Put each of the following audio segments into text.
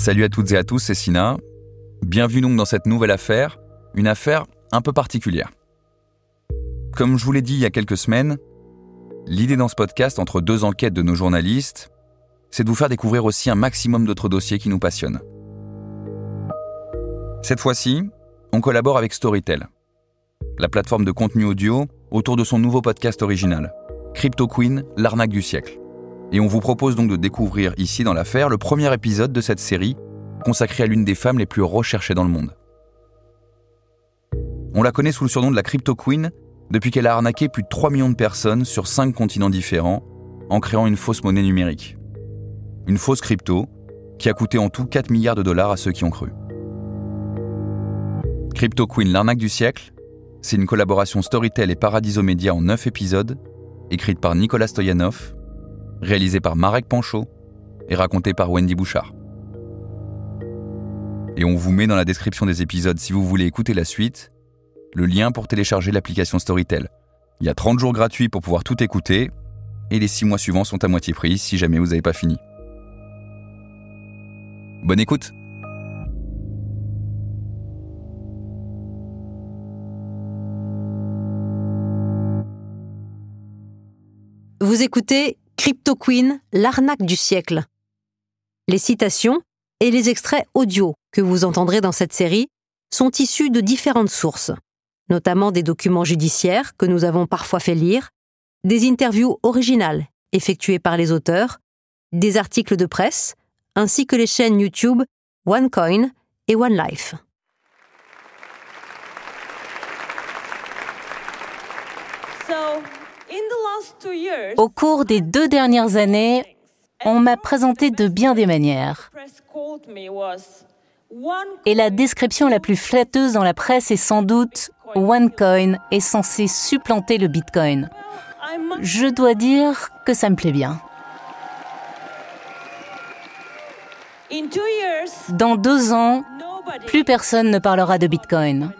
Salut à toutes et à tous, c'est Sina. Bienvenue donc dans cette nouvelle affaire, une affaire un peu particulière. Comme je vous l'ai dit il y a quelques semaines, l'idée dans ce podcast, entre deux enquêtes de nos journalistes, c'est de vous faire découvrir aussi un maximum d'autres dossiers qui nous passionnent. Cette fois-ci, on collabore avec Storytel, la plateforme de contenu audio autour de son nouveau podcast original, Crypto Queen, l'arnaque du siècle. Et on vous propose donc de découvrir ici dans l'affaire le premier épisode de cette série consacrée à l'une des femmes les plus recherchées dans le monde. On la connaît sous le surnom de la Crypto Queen depuis qu'elle a arnaqué plus de 3 millions de personnes sur 5 continents différents en créant une fausse monnaie numérique. Une fausse crypto qui a coûté en tout 4 milliards de dollars à ceux qui ont cru. Crypto Queen, l'arnaque du siècle, c'est une collaboration Storytel et Paradiso Media en 9 épisodes, écrite par Nicolas Stoyanov, réalisée par Marek Panchaud et racontée par Wendy Bouchard. Et on vous met dans la description des épisodes si vous voulez écouter la suite, le lien pour télécharger l'application Storytel. Il y a 30 jours gratuits pour pouvoir tout écouter, et les 6 mois suivants sont à moitié prix si jamais vous n'avez pas fini. Bonne écoute Vous écoutez Crypto Queen, l'arnaque du siècle. Les citations et les extraits audio que vous entendrez dans cette série sont issus de différentes sources, notamment des documents judiciaires que nous avons parfois fait lire, des interviews originales effectuées par les auteurs, des articles de presse, ainsi que les chaînes YouTube OneCoin et OneLife. Au cours des deux dernières années, on m'a présenté de bien des manières. Et la description la plus flatteuse dans la presse est sans doute OneCoin est censé supplanter le Bitcoin. Je dois dire que ça me plaît bien. Dans deux ans, plus personne ne parlera de Bitcoin.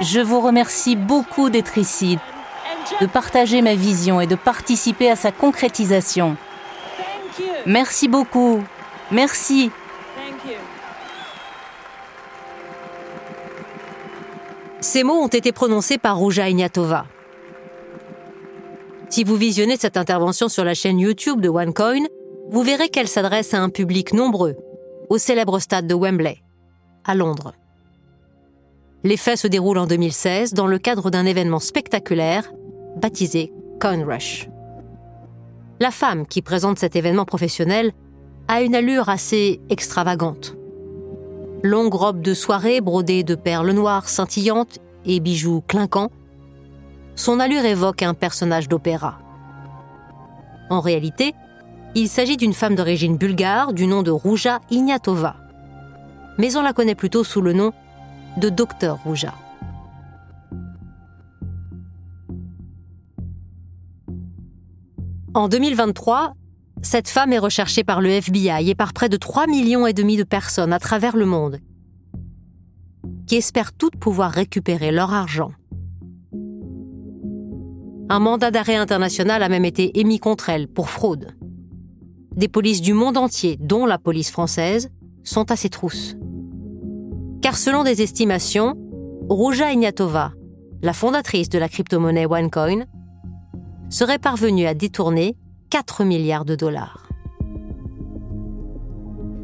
Je vous remercie beaucoup d'être ici, de partager ma vision et de participer à sa concrétisation. Merci beaucoup. Merci. Ces mots ont été prononcés par Ruja Ignatova. Si vous visionnez cette intervention sur la chaîne YouTube de OneCoin, vous verrez qu'elle s'adresse à un public nombreux, au célèbre stade de Wembley, à Londres. Les faits se déroulent en 2016 dans le cadre d'un événement spectaculaire baptisé Coin Rush. La femme qui présente cet événement professionnel a une allure assez extravagante. Longue robe de soirée brodée de perles noires scintillantes et bijoux clinquants, son allure évoque un personnage d'opéra. En réalité, il s'agit d'une femme d'origine bulgare du nom de Ruja Ignatova. Mais on la connaît plutôt sous le nom de Docteur Ruja. En 2023, cette femme est recherchée par le FBI et par près de 3 millions de personnes à travers le monde qui espèrent toutes pouvoir récupérer leur argent. Un mandat d'arrêt international a même été émis contre elle pour fraude. Des polices du monde entier, dont la police française, sont à ses trousses. Selon des estimations, Ruja Ignatova, la fondatrice de la crypto-monnaie OneCoin, serait parvenue à détourner 4 milliards de dollars.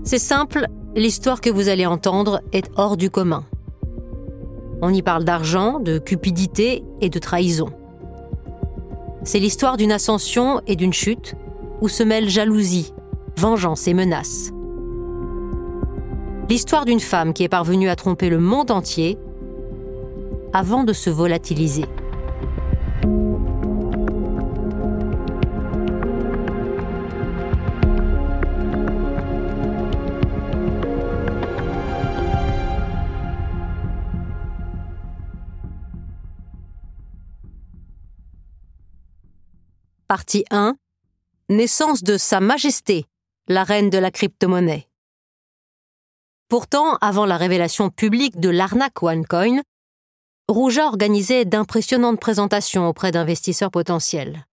C'est simple, l'histoire que vous allez entendre est hors du commun. On y parle d'argent, de cupidité et de trahison. C'est l'histoire d'une ascension et d'une chute où se mêlent jalousie, vengeance et menaces. L'histoire d'une femme qui est parvenue à tromper le monde entier avant de se volatiliser. Partie 1 Naissance de Sa Majesté, la reine de la crypto-monnaie. Pourtant, avant la révélation publique de l'arnaque OneCoin, Rouja organisait d'impressionnantes présentations auprès d'investisseurs potentiels.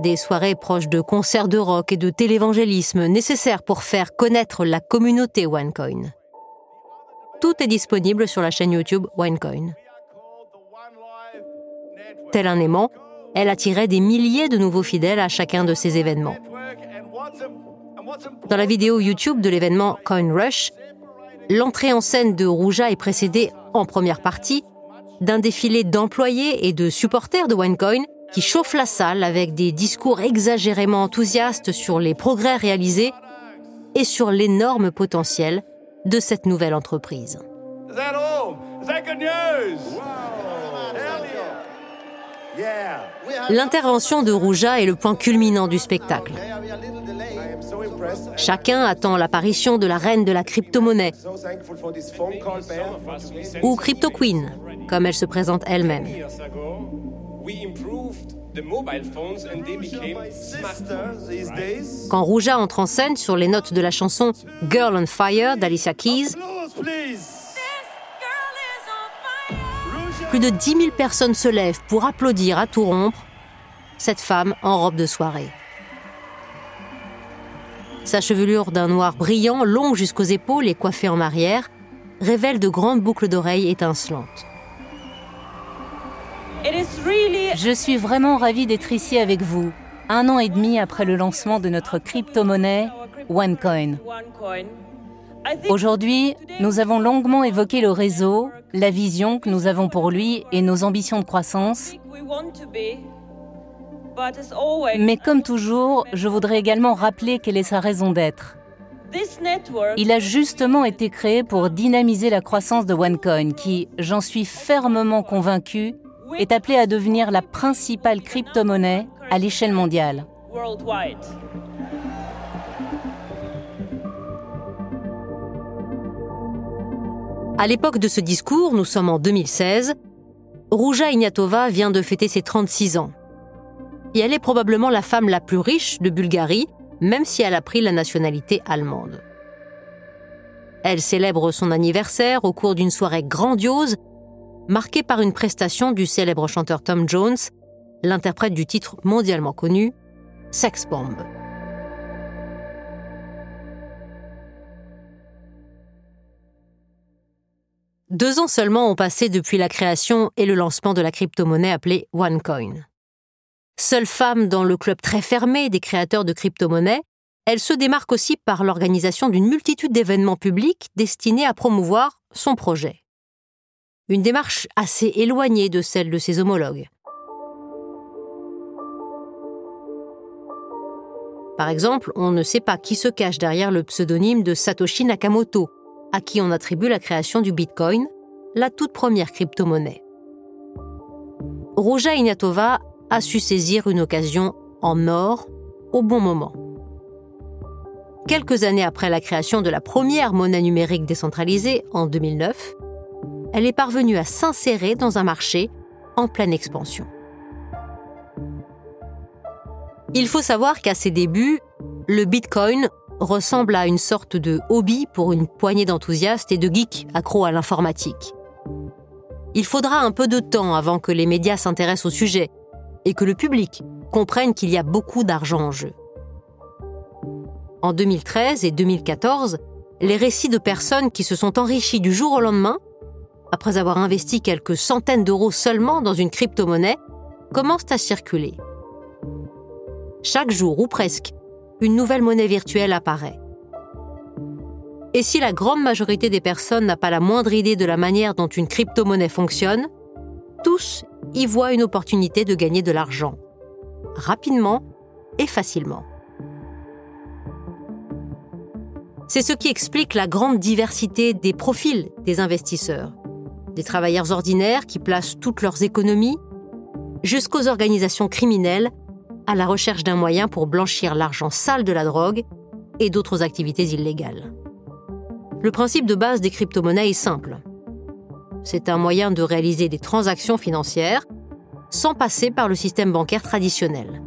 des soirées proches de concerts de rock et de télévangélisme nécessaires pour faire connaître la communauté OneCoin. Tout est disponible sur la chaîne YouTube OneCoin. Tel un aimant, elle attirait des milliers de nouveaux fidèles à chacun de ces événements. Dans la vidéo YouTube de l'événement Coin Rush, l'entrée en scène de Rouja est précédée, en première partie, d'un défilé d'employés et de supporters de OneCoin qui chauffent la salle avec des discours exagérément enthousiastes sur les progrès réalisés et sur l'énorme potentiel de cette nouvelle entreprise. L'intervention de Rouja est le point culminant du spectacle. Chacun attend l'apparition de la reine de la crypto-monnaie, ou Crypto Queen, comme elle se présente elle-même. Quand Rouja entre en scène sur les notes de la chanson Girl on Fire d'Alicia Keys, plus de 10 000 personnes se lèvent pour applaudir à tout rompre cette femme en robe de soirée. Sa chevelure d'un noir brillant, longue jusqu'aux épaules et coiffée en arrière, révèle de grandes boucles d'oreilles étincelantes. Je suis vraiment ravie d'être ici avec vous, un an et demi après le lancement de notre crypto-monnaie OneCoin. Aujourd'hui, nous avons longuement évoqué le réseau, la vision que nous avons pour lui et nos ambitions de croissance. Mais comme toujours, je voudrais également rappeler quelle est sa raison d'être. Il a justement été créé pour dynamiser la croissance de OneCoin, qui, j'en suis fermement convaincu, est appelé à devenir la principale crypto-monnaie à l'échelle mondiale. À l'époque de ce discours, nous sommes en 2016, Rouja Ignatova vient de fêter ses 36 ans. Et elle est probablement la femme la plus riche de Bulgarie, même si elle a pris la nationalité allemande. Elle célèbre son anniversaire au cours d'une soirée grandiose marqué par une prestation du célèbre chanteur Tom Jones, l'interprète du titre mondialement connu Sex Bomb. Deux ans seulement ont passé depuis la création et le lancement de la crypto-monnaie appelée OneCoin. Seule femme dans le club très fermé des créateurs de crypto-monnaies, elle se démarque aussi par l'organisation d'une multitude d'événements publics destinés à promouvoir son projet une démarche assez éloignée de celle de ses homologues. Par exemple, on ne sait pas qui se cache derrière le pseudonyme de Satoshi Nakamoto, à qui on attribue la création du Bitcoin, la toute première crypto-monnaie. Roja Ignatova a su saisir une occasion en or au bon moment. Quelques années après la création de la première monnaie numérique décentralisée en 2009, elle est parvenue à s'insérer dans un marché en pleine expansion. Il faut savoir qu'à ses débuts, le Bitcoin ressemble à une sorte de hobby pour une poignée d'enthousiastes et de geeks accros à l'informatique. Il faudra un peu de temps avant que les médias s'intéressent au sujet et que le public comprenne qu'il y a beaucoup d'argent en jeu. En 2013 et 2014, les récits de personnes qui se sont enrichies du jour au lendemain après avoir investi quelques centaines d'euros seulement dans une crypto-monnaie, commencent à circuler. Chaque jour, ou presque, une nouvelle monnaie virtuelle apparaît. Et si la grande majorité des personnes n'a pas la moindre idée de la manière dont une crypto-monnaie fonctionne, tous y voient une opportunité de gagner de l'argent, rapidement et facilement. C'est ce qui explique la grande diversité des profils des investisseurs des travailleurs ordinaires qui placent toutes leurs économies, jusqu'aux organisations criminelles à la recherche d'un moyen pour blanchir l'argent sale de la drogue et d'autres activités illégales. Le principe de base des crypto-monnaies est simple. C'est un moyen de réaliser des transactions financières sans passer par le système bancaire traditionnel.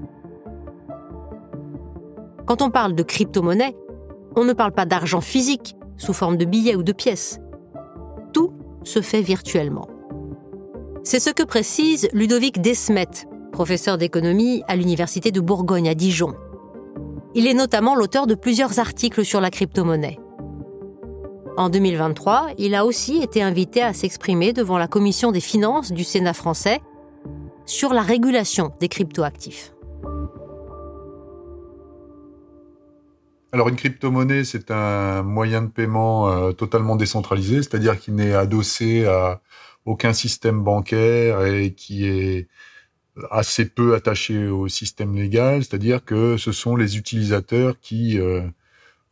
Quand on parle de crypto-monnaie, on ne parle pas d'argent physique sous forme de billets ou de pièces se fait virtuellement. C'est ce que précise Ludovic Desmet, professeur d'économie à l'Université de Bourgogne à Dijon. Il est notamment l'auteur de plusieurs articles sur la crypto-monnaie. En 2023, il a aussi été invité à s'exprimer devant la commission des finances du Sénat français sur la régulation des cryptoactifs. Alors une crypto-monnaie, c'est un moyen de paiement euh, totalement décentralisé, c'est-à-dire qu'il n'est adossé à aucun système bancaire et qui est assez peu attaché au système légal, c'est-à-dire que ce sont les utilisateurs qui euh,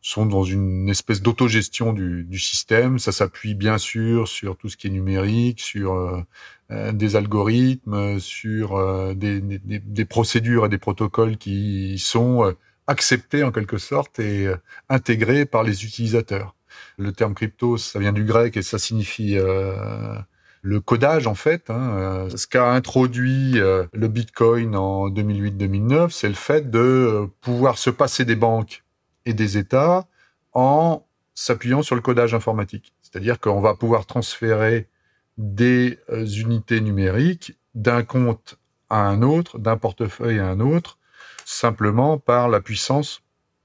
sont dans une espèce d'autogestion du, du système. Ça s'appuie bien sûr sur tout ce qui est numérique, sur euh, des algorithmes, sur des, des, des, procédures et des protocoles qui sont accepté en quelque sorte et euh, intégré par les utilisateurs. Le terme crypto, ça vient du grec et ça signifie euh, le codage en fait. Hein. Euh, ce qu'a introduit le Bitcoin en 2008-2009, c'est le fait de pouvoir se passer des banques et des États en s'appuyant sur le codage informatique. C'est-à-dire qu'on va pouvoir transférer des unités numériques d'un compte à un autre, d'un portefeuille à un autre, simplement par la puissance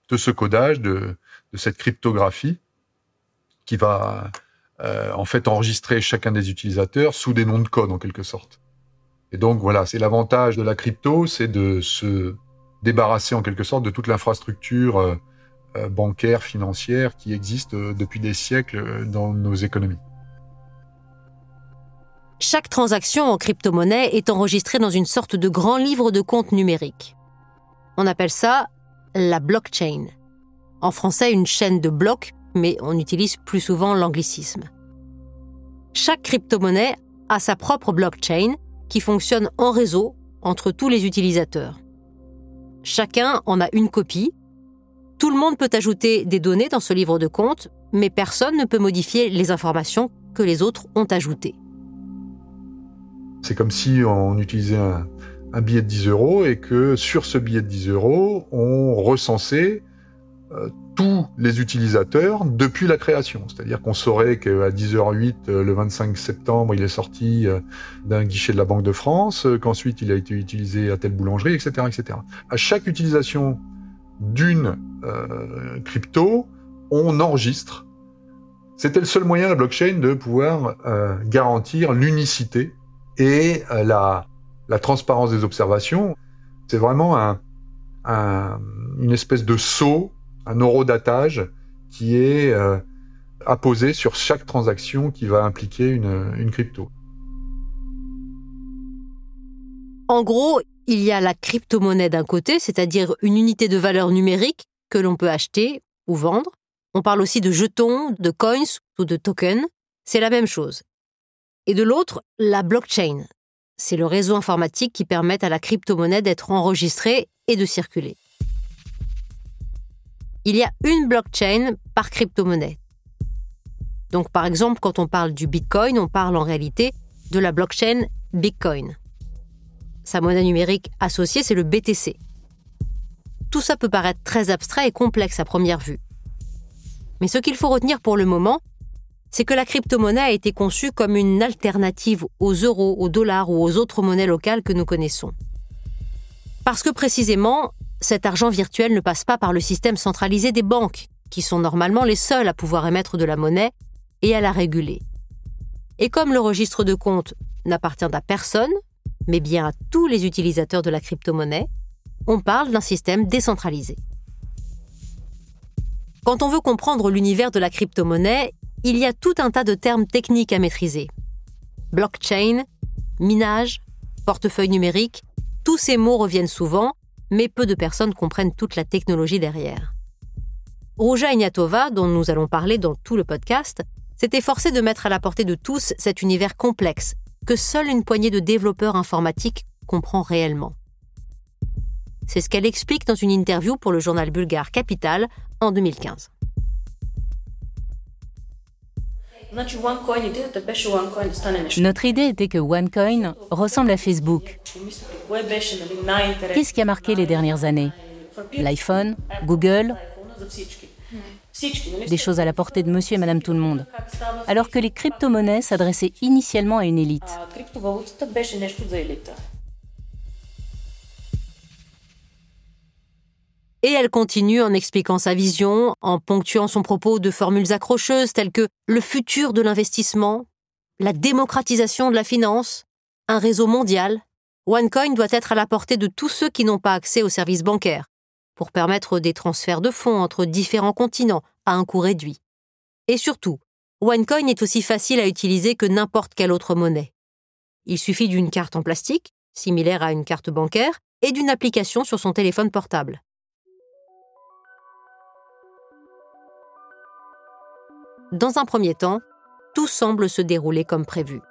de ce codage, de, cette cryptographie, qui va euh, en fait enregistrer chacun des utilisateurs sous des noms de code en quelque sorte. Et donc voilà, c'est l'avantage de la crypto, c'est de se débarrasser en quelque sorte de toute l'infrastructure euh, euh, bancaire, financière qui existe depuis des siècles dans nos économies. Chaque transaction en crypto-monnaie est enregistrée dans une sorte de grand livre de compte numérique. On appelle ça la blockchain. En français, une chaîne de blocs, mais on utilise plus souvent l'anglicisme. Chaque crypto-monnaie a sa propre blockchain qui fonctionne en réseau entre tous les utilisateurs. Chacun en a une copie. Tout le monde peut ajouter des données dans ce livre de compte, mais personne ne peut modifier les informations que les autres ont ajoutées. C'est comme si on utilisait un, billet de 10 euros et que sur ce billet de 10 euros, on recensait tous les utilisateurs depuis la création. C'est-à-dire qu'on saurait qu'à 10h08, euh, le 25 septembre, il est sorti euh, d'un guichet de la Banque de France, qu'ensuite il a été utilisé à telle boulangerie, etc. etc. À chaque utilisation d'une crypto, on enregistre. C'était le seul moyen, la blockchain, de pouvoir garantir l'unicité et la, la transparence des observations. C'est vraiment un, une espèce de saut, un horodatage qui est euh, apposé sur chaque transaction qui va impliquer une, une crypto. En gros, il y a la crypto-monnaie d'un côté, c'est-à-dire une unité de valeur numérique que l'on peut acheter ou vendre. On parle aussi de jetons, de coins ou de tokens. C'est la même chose. Et de l'autre, la blockchain, c'est le réseau informatique qui permet à la crypto-monnaie d'être enregistrée et de circuler. Il y a une blockchain par crypto-monnaie. Donc par exemple, quand on parle du Bitcoin, on parle en réalité de la blockchain Bitcoin. Sa monnaie numérique associée, c'est le BTC. Tout ça peut paraître très abstrait et complexe à première vue. Mais ce qu'il faut retenir pour le moment, c'est que la crypto-monnaie a été conçue comme une alternative aux euros, aux dollars ou aux autres monnaies locales que nous connaissons. Parce que précisément, cet argent virtuel ne passe pas par le système centralisé des banques, qui sont normalement les seules à pouvoir émettre de la monnaie et à la réguler. Et comme le registre de compte n'appartient à personne, mais bien à tous les utilisateurs de la crypto-monnaie, on parle d'un système décentralisé. Quand on veut comprendre l'univers de la crypto-monnaie, il y a tout un tas de termes techniques à maîtriser. Blockchain, minage, portefeuille numérique, tous ces mots reviennent souvent, mais peu de personnes comprennent toute la technologie derrière. Rouja Ignatova, dont nous allons parler dans tout le podcast, s'est efforcée de mettre à la portée de tous cet univers complexe que seule une poignée de développeurs informatiques comprend réellement. C'est ce qu'elle explique dans une interview pour le journal bulgare Capital en 2015. Notre idée était que OneCoin ressemble à Facebook. Qu'est-ce qui a marqué les dernières années? L'iPhone, Google, des choses à la portée de monsieur et madame tout le monde. Alors que les crypto-monnaies s'adressaient initialement à une élite. Et elle continue en expliquant sa vision, en ponctuant son propos de formules accrocheuses telles que le futur de l'investissement, la démocratisation de la finance, un réseau mondial. OneCoin doit être à la portée de tous ceux qui n'ont pas accès aux services bancaires, pour permettre des transferts de fonds entre différents continents à un coût réduit. Et surtout, OneCoin est aussi facile à utiliser que n'importe quelle autre monnaie. Il suffit d'une carte en plastique, similaire à une carte bancaire, et d'une application sur son téléphone portable. Dans un premier temps, tout semble se dérouler comme prévu.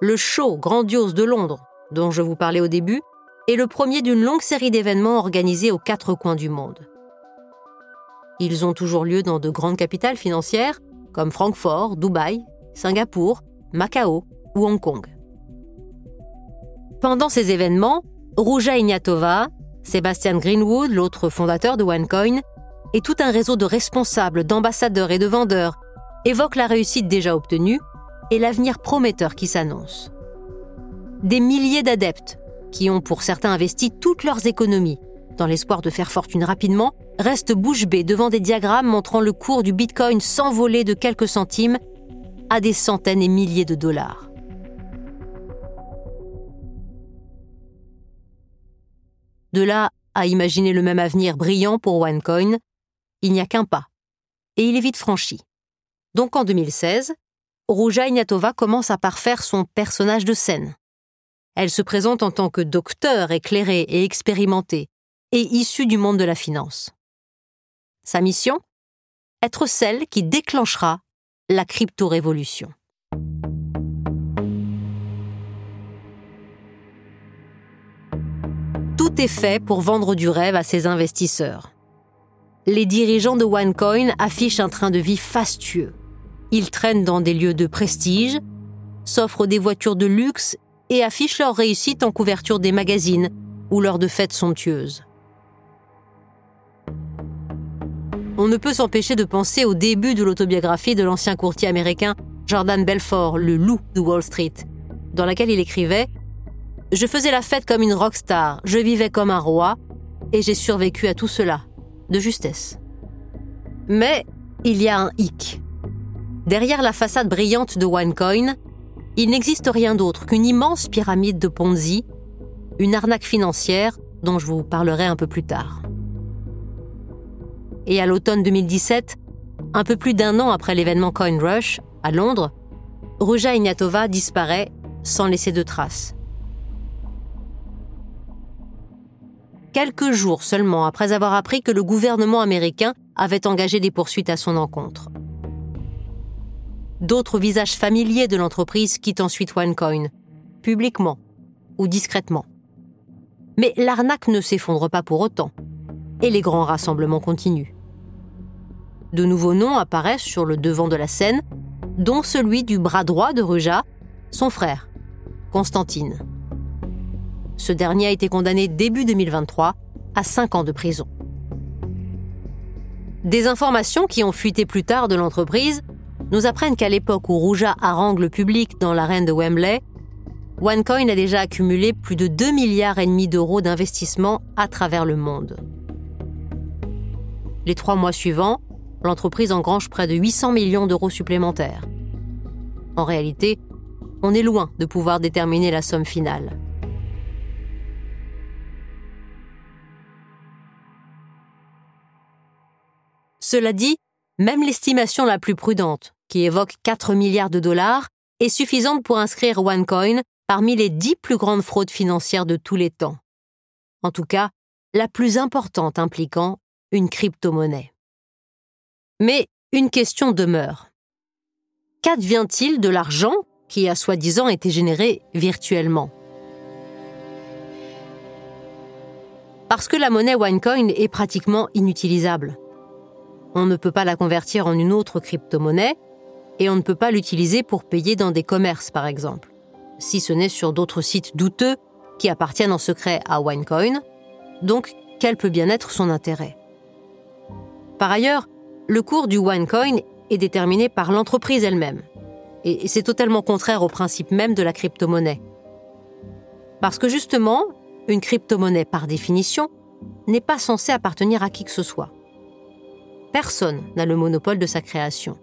Le show grandiose de Londres, dont je vous parlais au début, est le premier d'une longue série d'événements organisés aux quatre coins du monde. Ils ont toujours lieu dans de grandes capitales financières comme Francfort, Dubaï, Singapour, Macao ou Hong Kong. Pendant ces événements, Ruja Ignatova, Sébastien Greenwood, l'autre fondateur de OneCoin, et tout un réseau de responsables, d'ambassadeurs et de vendeurs évoquent la réussite déjà obtenue et l'avenir prometteur qui s'annonce. Des milliers d'adeptes, qui ont pour certains investi toutes leurs économies, dans l'espoir de faire fortune rapidement, restent bouche bée devant des diagrammes montrant le cours du Bitcoin s'envoler de quelques centimes à des centaines et milliers de dollars. De là à imaginer le même avenir brillant pour OneCoin, il n'y a qu'un pas. Et il est vite franchi. Donc en 2016, Ruja Ignatova commence à parfaire son personnage de scène. Elle se présente en tant que docteur éclairé et expérimenté, et issue du monde de la finance. Sa mission? Être celle qui déclenchera la crypto-révolution. Tout est fait pour vendre du rêve à ses investisseurs les dirigeants de OneCoin affichent un train de vie fastueux. Ils traînent dans des lieux de prestige, s'offrent des voitures de luxe et affichent leur réussite en couverture des magazines ou lors de fêtes somptueuses. On ne peut s'empêcher de penser au début de l'autobiographie de l'ancien courtier américain Jordan Belfort, le loup de Wall Street, dans laquelle il écrivait Je faisais la fête comme une rockstar, je vivais comme un roi, et j'ai survécu à tout cela de justesse. Mais il y a un hic. Derrière la façade brillante de OneCoin, il n'existe rien d'autre qu'une immense pyramide de Ponzi, une arnaque financière dont je vous parlerai un peu plus tard. Et à l'automne 2017, un peu plus d'un an après l'événement Coin Rush, à Londres, Ruja Ignatova disparaît sans laisser de traces. Quelques jours seulement après avoir appris que le gouvernement américain avait engagé des poursuites à son encontre. D'autres visages familiers de l'entreprise quittent ensuite OneCoin, publiquement ou discrètement. Mais l'arnaque ne s'effondre pas pour autant, et les grands rassemblements continuent. De nouveaux noms apparaissent sur le devant de la scène, dont celui du bras droit de Ruja, son frère, Constantine. Ce dernier a été condamné début 2023 à 5 ans de prison. Des informations qui ont fuité plus tard de l'entreprise nous apprennent qu'à l'époque où Rouja harangue le public dans l'arène de Wembley, OneCoin a déjà accumulé plus de 2 milliards d'euros d'investissement à travers le monde. Les trois mois suivants, l'entreprise engrange près de 800 millions d'euros supplémentaires. En réalité, on est loin de pouvoir déterminer la somme finale. Cela dit, même l'estimation la plus prudente, qui évoque 4 milliards de dollars, est suffisante pour inscrire OneCoin parmi les 10 plus grandes fraudes financières de tous les temps. En tout cas, la plus importante impliquant une crypto-monnaie. Mais une question demeure. Qu'advient-il de l'argent qui a soi-disant été généré virtuellement? Parce que la monnaie OneCoin est pratiquement inutilisable. On ne peut pas la convertir en une autre crypto-monnaie et on ne peut pas l'utiliser pour payer dans des commerces, par exemple, si ce n'est sur d'autres sites douteux qui appartiennent en secret à OneCoin. Donc, quel peut bien être son intérêt? Par ailleurs, le cours du OneCoin est déterminé par l'entreprise elle-même. Et c'est totalement contraire au principe même de la crypto-monnaie. Parce que justement, une crypto-monnaie, par définition, n'est pas censé appartenir à qui que ce soit. Personne n'a le monopole de sa création.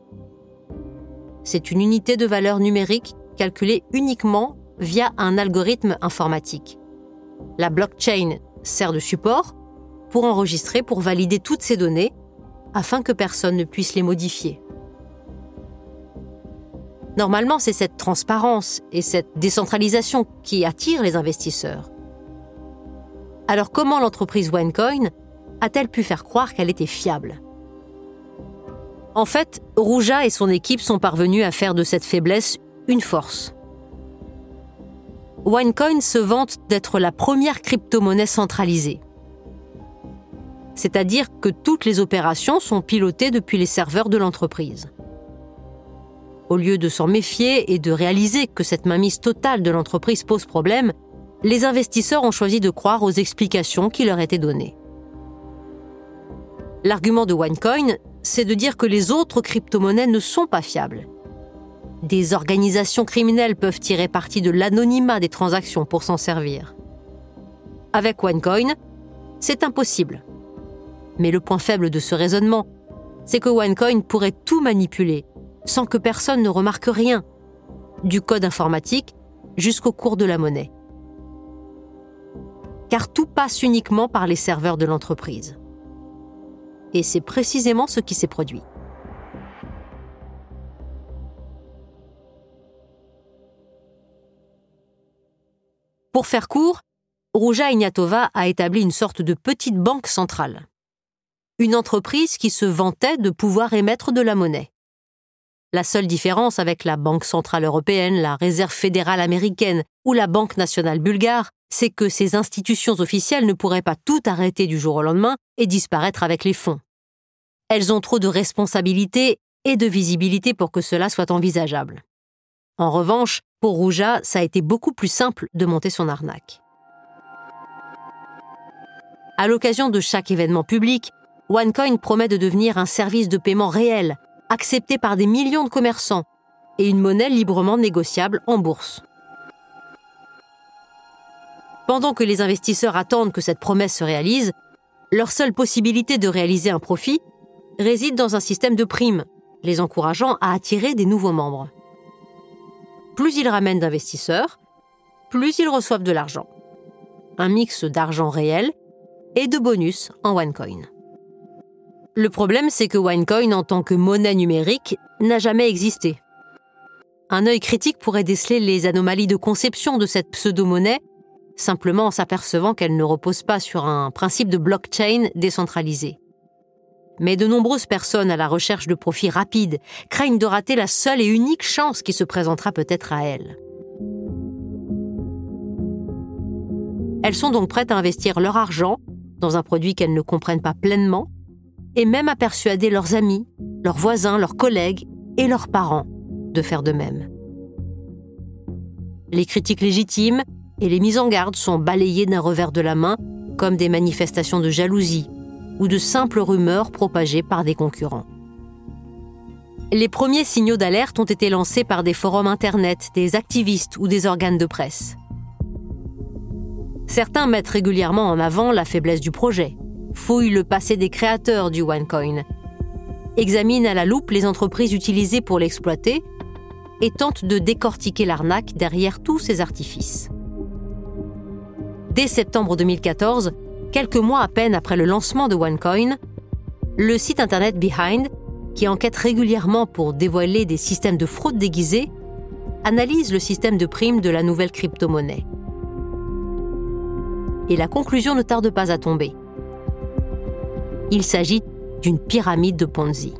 C'est une unité de valeur numérique calculée uniquement via un algorithme informatique. La blockchain sert de support pour enregistrer, pour valider toutes ces données, afin que personne ne puisse les modifier. Normalement, c'est cette transparence et cette décentralisation qui attirent les investisseurs. Alors comment l'entreprise OneCoin a-t-elle pu faire croire qu'elle était fiable? En fait, Rouja et son équipe sont parvenus à faire de cette faiblesse une force. OneCoin se vante d'être la première crypto-monnaie centralisée. C'est-à-dire que toutes les opérations sont pilotées depuis les serveurs de l'entreprise. Au lieu de s'en méfier et de réaliser que cette mainmise totale de l'entreprise pose problème, les investisseurs ont choisi de croire aux explications qui leur étaient données. L'argument de OneCoin, c'est de dire que les autres crypto-monnaies ne sont pas fiables. Des organisations criminelles peuvent tirer parti de l'anonymat des transactions pour s'en servir. Avec OneCoin, c'est impossible. Mais le point faible de ce raisonnement, c'est que OneCoin pourrait tout manipuler sans que personne ne remarque rien, du code informatique jusqu'au cours de la monnaie car tout passe uniquement par les serveurs de l'entreprise. Et c'est précisément ce qui s'est produit. Pour faire court, Rouja Ignatova a établi une sorte de petite banque centrale. Une entreprise qui se vantait de pouvoir émettre de la monnaie. La seule différence avec la Banque centrale européenne, la Réserve fédérale américaine ou la Banque nationale bulgare, c'est que ces institutions officielles ne pourraient pas tout arrêter du jour au lendemain et disparaître avec les fonds. Elles ont trop de responsabilités et de visibilité pour que cela soit envisageable. En revanche, pour Rouja, ça a été beaucoup plus simple de monter son arnaque. À l'occasion de chaque événement public, OneCoin promet de devenir un service de paiement réel, accepté par des millions de commerçants, et une monnaie librement négociable en bourse. Pendant que les investisseurs attendent que cette promesse se réalise, leur seule possibilité de réaliser un profit réside dans un système de primes, les encourageant à attirer des nouveaux membres. Plus ils ramènent d'investisseurs, plus ils reçoivent de l'argent. Un mix d'argent réel et de bonus en OneCoin. Le problème, c'est que OneCoin, en tant que monnaie numérique, n'a jamais existé. Un œil critique pourrait déceler les anomalies de conception de cette pseudo-monnaie, simplement en s'apercevant qu'elle ne repose pas sur un principe de blockchain décentralisé. Mais de nombreuses personnes à la recherche de profits rapides craignent de rater la seule et unique chance qui se présentera peut-être à elles. Elles sont donc prêtes à investir leur argent dans un produit qu'elles ne comprennent pas pleinement et même à persuader leurs amis, leurs voisins, leurs collègues et leurs parents de faire de même. Les critiques légitimes et les mises en garde sont balayées d'un revers de la main comme des manifestations de jalousie ou de simples rumeurs propagées par des concurrents. Les premiers signaux d'alerte ont été lancés par des forums Internet, des activistes ou des organes de presse. Certains mettent régulièrement en avant la faiblesse du projet, fouille le passé des créateurs du OneCoin, examine à la loupe les entreprises utilisées pour l'exploiter et tente de décortiquer l'arnaque derrière tous ces artifices. Dès septembre 2014, quelques mois à peine après le lancement de OneCoin, le site internet Behind, qui enquête régulièrement pour dévoiler des systèmes de fraude déguisés, analyse le système de primes de la nouvelle crypto-monnaie. Et la conclusion ne tarde pas à tomber. Il s'agit d'une pyramide de Ponzi.